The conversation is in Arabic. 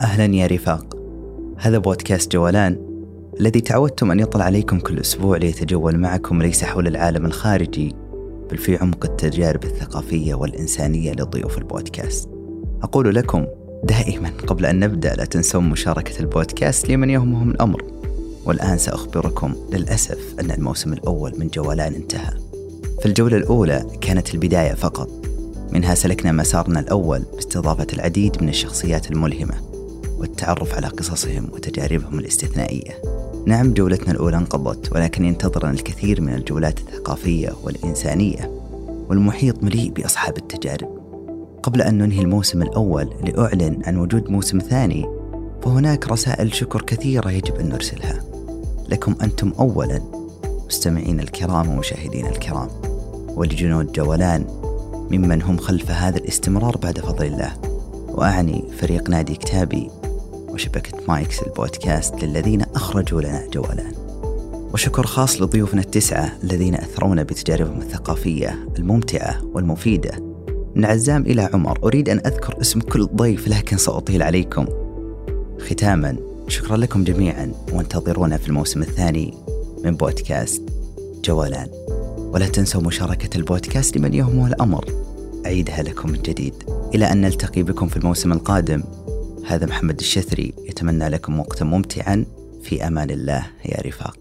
أهلا يا رفاق. هذا بودكاست جولان الذي تعودتم أن يطلع عليكم كل أسبوع ليتجول معكم ليس حول العالم الخارجي بل في عمق التجارب الثقافية والإنسانية لضيوف البودكاست. أقول لكم دائما قبل أن نبدأ لا تنسون مشاركة البودكاست لمن يهمهم الأمر. والآن سأخبركم للأسف أن الموسم الأول من جولان انتهى. في الجولة الأولى كانت البداية فقط. منها سلكنا مسارنا الأول باستضافة العديد من الشخصيات الملهمة. والتعرف على قصصهم وتجاربهم الاستثنائية. نعم جولتنا الأولى انقضت ولكن ينتظرنا الكثير من الجولات الثقافية والإنسانية والمحيط مليء بأصحاب التجارب. قبل أن ننهي الموسم الأول لأعلن عن وجود موسم ثاني فهناك رسائل شكر كثيرة يجب أن نرسلها. لكم أنتم أولا مستمعين الكرام ومشاهدين الكرام ولجنود جولان ممن هم خلف هذا الاستمرار بعد فضل الله. وأعني فريق نادي كتابي وشبكة مايكس البودكاست للذين أخرجوا لنا جولان وشكر خاص لضيوفنا التسعة الذين أثرونا بتجاربهم الثقافية الممتعة والمفيدة. من عزام إلى عمر أريد أن أذكر اسم كل ضيف لكن سأطيل عليكم. ختاما شكرا لكم جميعا وانتظرونا في الموسم الثاني من بودكاست جولان ولا تنسوا مشاركة البودكاست لمن يهمه الأمر. أعيدها لكم من جديد. إلى أن نلتقي بكم في الموسم القادم. هذا محمد الشثري يتمنى لكم وقتا ممتعا. في أمان الله يا رفاق.